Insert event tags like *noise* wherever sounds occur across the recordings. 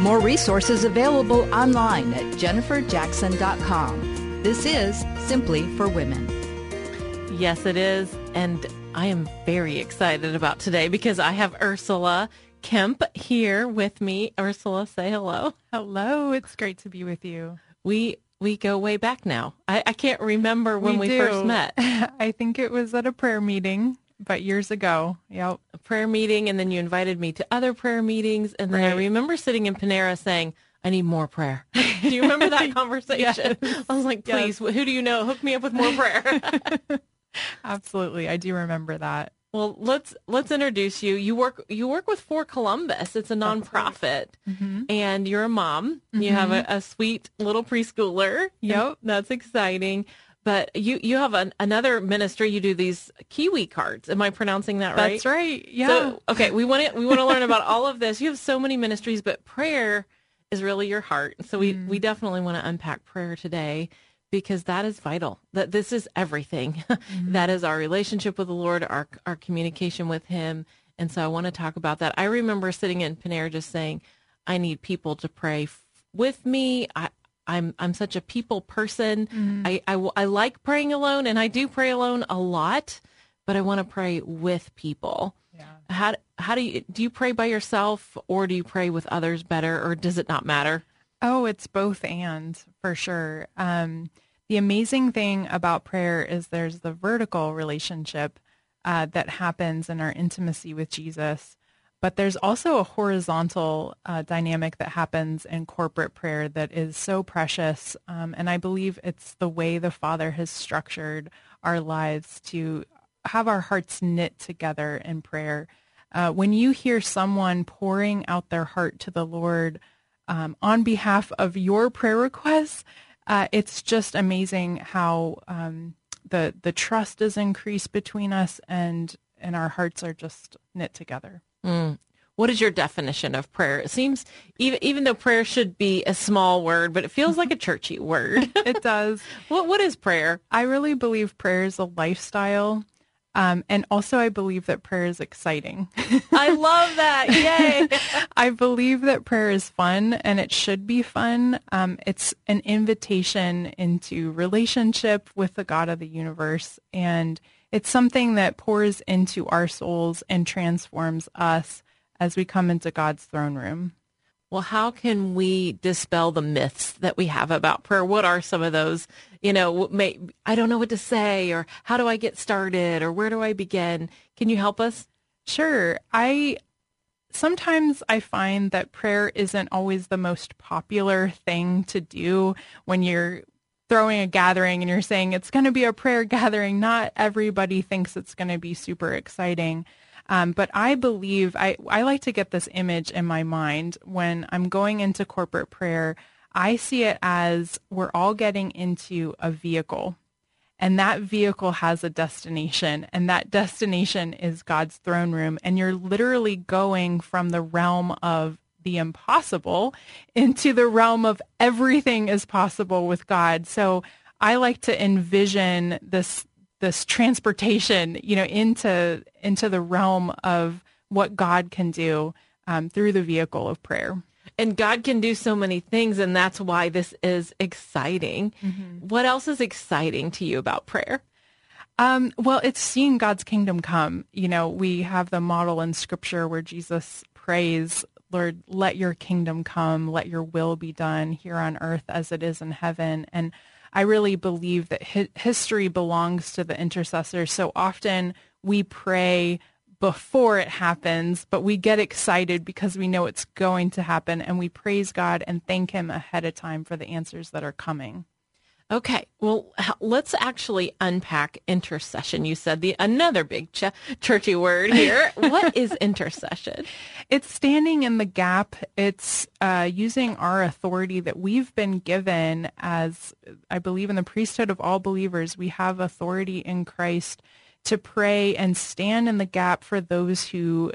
More resources available online at jenniferjackson.com. This is Simply for Women. Yes, it is. And I am very excited about today because I have Ursula Kemp here with me. Ursula, say hello. Hello. It's great to be with you. We we go way back now. I, I can't remember when we, we first met. *laughs* I think it was at a prayer meeting, but years ago. Yep. A prayer meeting, and then you invited me to other prayer meetings. And then right. I remember sitting in Panera saying, I need more prayer. *laughs* do you remember that conversation? yes. I was like, please, yes. who do you know? Hook me up with more prayer. *laughs* *laughs* Absolutely. I do remember that. Well, let's let's introduce you. You work you work with For Columbus. It's a nonprofit, mm-hmm. and you're a mom. Mm-hmm. You have a, a, sweet little preschooler. Yep, that's exciting. But you you have an, another ministry. You do these Kiwi cards. Am I pronouncing that right? That's right. Yeah. So, okay, we want to we want to learn about all of this. You have so many ministries, but prayer is really your heart. So we mm. we definitely want to unpack prayer today because that is vital. That this is everything. *laughs* Mm-hmm. that is our relationship with the Lord, our our communication with Him. And so I want to talk about that. I remember sitting in Panera just saying, I need people to pray f- with me. I, I'm I'm such a people person. Mm-hmm. I, I I like praying alone, and I do pray alone a lot, but I want to pray with people. Yeah. How how do you do you pray by yourself or do you pray with others better, or does it not matter? Oh, it's both and for sure. Um, the amazing thing about prayer is there's the vertical relationship uh, that happens in our intimacy with Jesus, but there's also a horizontal uh, dynamic that happens in corporate prayer that is so precious. Um, and I believe it's the way the Father has structured our lives to have our hearts knit together in prayer. Uh, when you hear someone pouring out their heart to the Lord, um, on behalf of your prayer requests. Uh, it's just amazing how um, the the trust is increased between us and and our hearts are just knit together. Mm. What is your definition of prayer? It seems even even though prayer should be a small word, but it feels like a churchy word. it does. *laughs* What what is prayer? I really believe prayer is a lifestyle. Um, and also, I believe that prayer is exciting. I love that. Yay. *laughs* I believe that prayer is fun and it should be fun. Um, it's an invitation into relationship with the God of the universe. And it's something that pours into our souls and transforms us as we come into God's throne room. Well, how can we dispel the myths that we have about prayer? What are some of those? You know, may, I don't know what to say, or how do I get started, or where do I begin? Can you help us? Sure. I sometimes I find that prayer isn't always the most popular thing to do when you're throwing a gathering and you're saying it's going to be a prayer gathering. Not everybody thinks it's going to be super exciting. Um, but I believe I, I like to get this image in my mind when I'm going into corporate prayer. I see it as we're all getting into a vehicle and that vehicle has a destination and that destination is God's throne room and you're literally going from the realm of the impossible into the realm of everything is possible with God. So I like to envision this this transportation, you know, into into the realm of what God can do um, through the vehicle of prayer. And God can do so many things, and that's why this is exciting. Mm-hmm. What else is exciting to you about prayer? Um, well, it's seeing God's kingdom come. You know, we have the model in Scripture where Jesus prays, "Lord, let your kingdom come, let your will be done here on earth as it is in heaven." And I really believe that hi- history belongs to the intercessor. So often we pray before it happens, but we get excited because we know it's going to happen and we praise God and thank Him ahead of time for the answers that are coming. Okay, well, let's actually unpack intercession. You said the another big ch- churchy word here. *laughs* what is intercession? It's standing in the gap. It's uh, using our authority that we've been given as, I believe, in the priesthood of all believers. We have authority in Christ to pray and stand in the gap for those who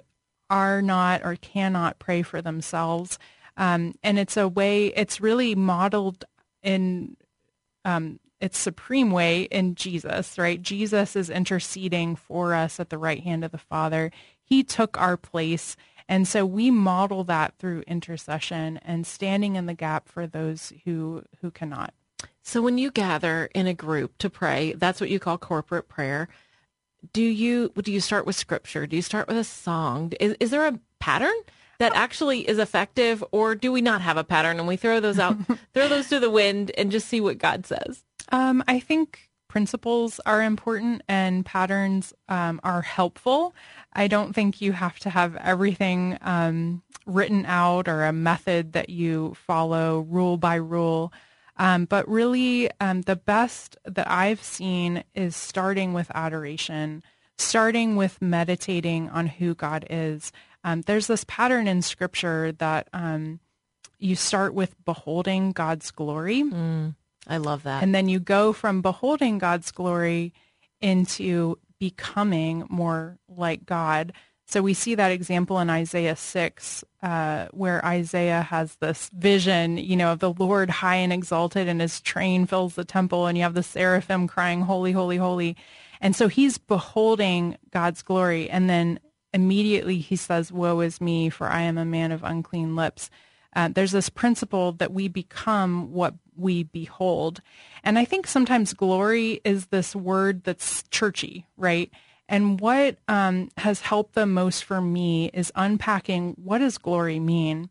are not or cannot pray for themselves. Um, and it's a way. It's really modeled in um, its supreme way in Jesus, right? Jesus is interceding for us at the right hand of the Father. He took our place And so we model that through intercession and standing in the gap for those who who cannot. So when you gather in a group to pray, that's what you call corporate prayer. Do you do you start with scripture? Do you start with a song? Is, is there a pattern that actually is effective, or do we not have a pattern and we throw those out, *laughs* throw those to the wind, and just see what God says? Um, I think principles are important and patterns um, are helpful. I don't think you have to have everything um, written out or a method that you follow rule by rule. Um, but really, um, the best that I've seen is starting with adoration, starting with meditating on who God is. Um, there's this pattern in Scripture that um, you start with beholding God's glory. Mm, I love that. And then you go from beholding God's glory into becoming more like God. So we see that example in Isaiah 6, uh, where Isaiah has this vision, you know, of the Lord high and exalted and his train fills the temple and you have the seraphim crying, holy, holy, holy. And so he's beholding God's glory. And then immediately he says, woe is me, for I am a man of unclean lips. Uh, there's this principle that we become what we behold. And I think sometimes glory is this word that's churchy, right? And what um, has helped the most for me is unpacking what does glory mean?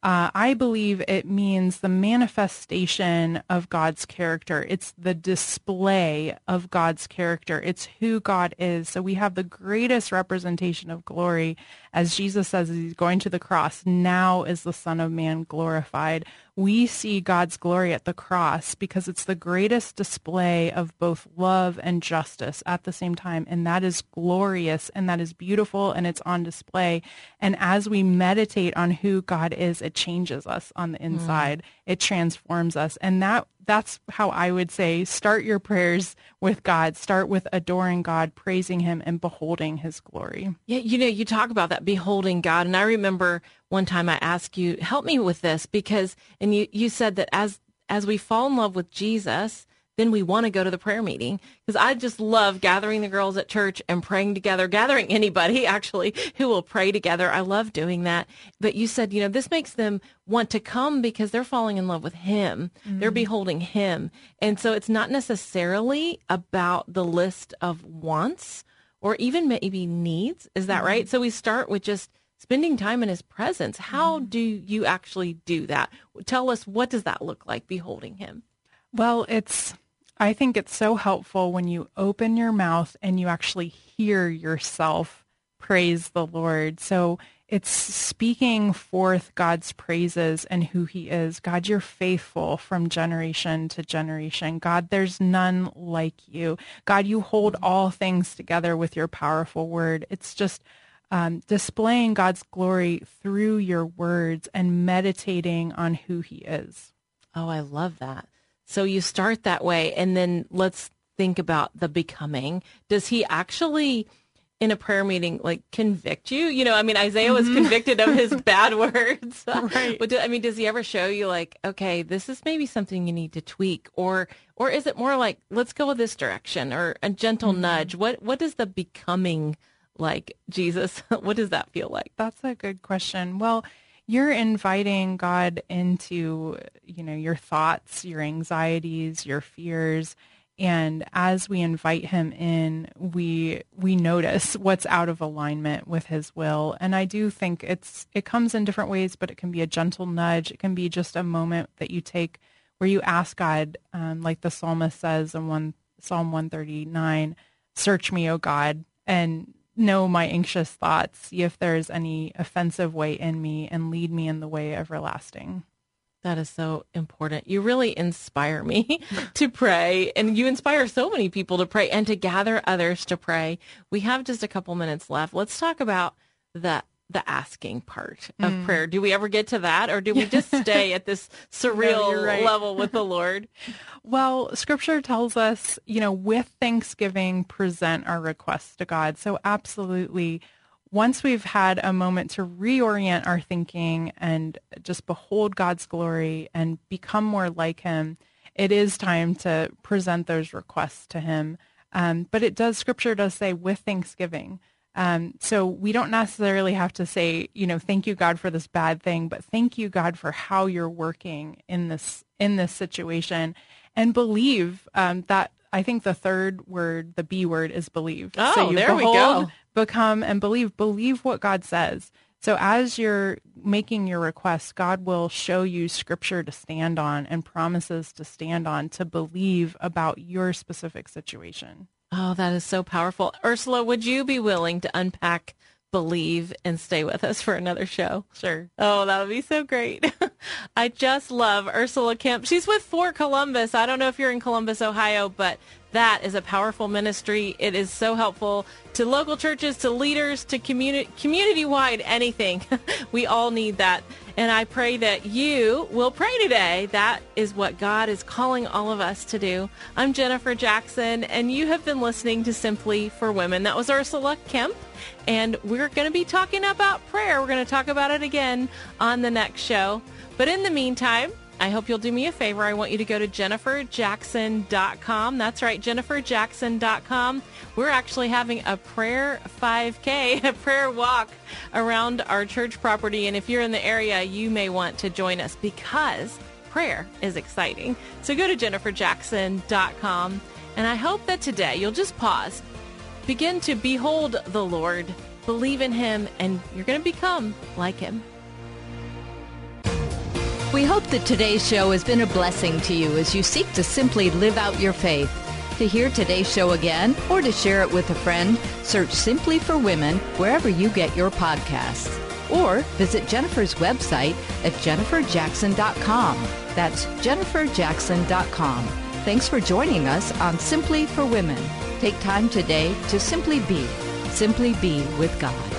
Uh, I believe it means the manifestation of God's character. It's the display of God's character. It's who God is. So we have the greatest representation of glory as Jesus says he's going to the cross. Now is the Son of Man glorified we see God's glory at the cross because it's the greatest display of both love and justice at the same time. And that is glorious and that is beautiful and it's on display. And as we meditate on who God is, it changes us on the inside. Mm. It transforms us. And that that's how I would say start your prayers with God. Start with adoring God, praising him and beholding his glory. Yeah, you know, you talk about that beholding God and I remember one time I asked you, help me with this because and you you said that as as we fall in love with Jesus, then we want to go to the prayer meeting because I just love gathering the girls at church and praying together, gathering anybody actually who will pray together. I love doing that. But you said, you know, this makes them want to come because they're falling in love with him. Mm-hmm. They're beholding him. And so it's not necessarily about the list of wants or even maybe needs. Is that mm-hmm. right? So we start with just spending time in his presence. How mm-hmm. do you actually do that? Tell us what does that look like beholding him? Well, it's I think it's so helpful when you open your mouth and you actually hear yourself praise the Lord. So it's speaking forth God's praises and who he is. God, you're faithful from generation to generation. God, there's none like you. God, you hold all things together with your powerful word. It's just um, displaying God's glory through your words and meditating on who he is. Oh, I love that. So you start that way, and then let's think about the becoming. Does he actually, in a prayer meeting, like convict you? You know, I mean, Isaiah was mm-hmm. convicted of his *laughs* bad words. *laughs* right. But do, I mean, does he ever show you like, okay, this is maybe something you need to tweak, or or is it more like, let's go this direction, or a gentle mm-hmm. nudge? What what does the becoming like, Jesus? *laughs* what does that feel like? That's a good question. Well you're inviting God into, you know, your thoughts, your anxieties, your fears. And as we invite him in, we we notice what's out of alignment with his will. And I do think it's it comes in different ways, but it can be a gentle nudge. It can be just a moment that you take where you ask God, um, like the psalmist says in one Psalm 139, "Search me, O God, and know my anxious thoughts, see if there is any offensive way in me, and lead me in the way everlasting. That is so important. You really inspire me *laughs* to pray, and you inspire so many people to pray and to gather others to pray. We have just a couple minutes left. Let's talk about the the asking part of mm. prayer. Do we ever get to that or do we just *laughs* stay at this surreal no, right. level with the Lord? *laughs* well, scripture tells us, you know, with thanksgiving, present our requests to God. So absolutely, once we've had a moment to reorient our thinking and just behold God's glory and become more like him, it is time to present those requests to him. Um, but it does, scripture does say with thanksgiving. Um, so we don't necessarily have to say, you know, thank you God for this bad thing, but thank you God for how you're working in this in this situation, and believe um, that. I think the third word, the B word, is believe. Oh, so you there we go. Become and believe. Believe what God says. So as you're making your requests, God will show you scripture to stand on and promises to stand on to believe about your specific situation. Oh, that is so powerful. Ursula, would you be willing to unpack believe and stay with us for another show? Sure. Oh, that would be so great. *laughs* I just love Ursula Kemp. She's with For Columbus. I don't know if you're in Columbus, Ohio, but that is a powerful ministry. It is so helpful to local churches, to leaders, to community community wide anything. *laughs* we all need that. And I pray that you will pray today. That is what God is calling all of us to do. I'm Jennifer Jackson, and you have been listening to Simply for Women. That was Ursula Kemp, and we're going to be talking about prayer. We're going to talk about it again on the next show. But in the meantime, I hope you'll do me a favor. I want you to go to jenniferjackson.com. That's right, jenniferjackson.com. We're actually having a prayer 5K, *laughs* a prayer walk around our church property. And if you're in the area, you may want to join us because prayer is exciting. So go to jenniferjackson.com. And I hope that today you'll just pause, begin to behold the Lord, believe in him, and you're going to become like him. We hope that today's show has been a blessing to you as you seek to simply live out your faith. To hear today's show again or to share it with a friend, search Simply for Women wherever you get your podcasts. Or visit Jennifer's website at jenniferjackson.com. That's jenniferjackson.com. Thanks for joining us on Simply for Women. Take time today to simply be, simply be with God.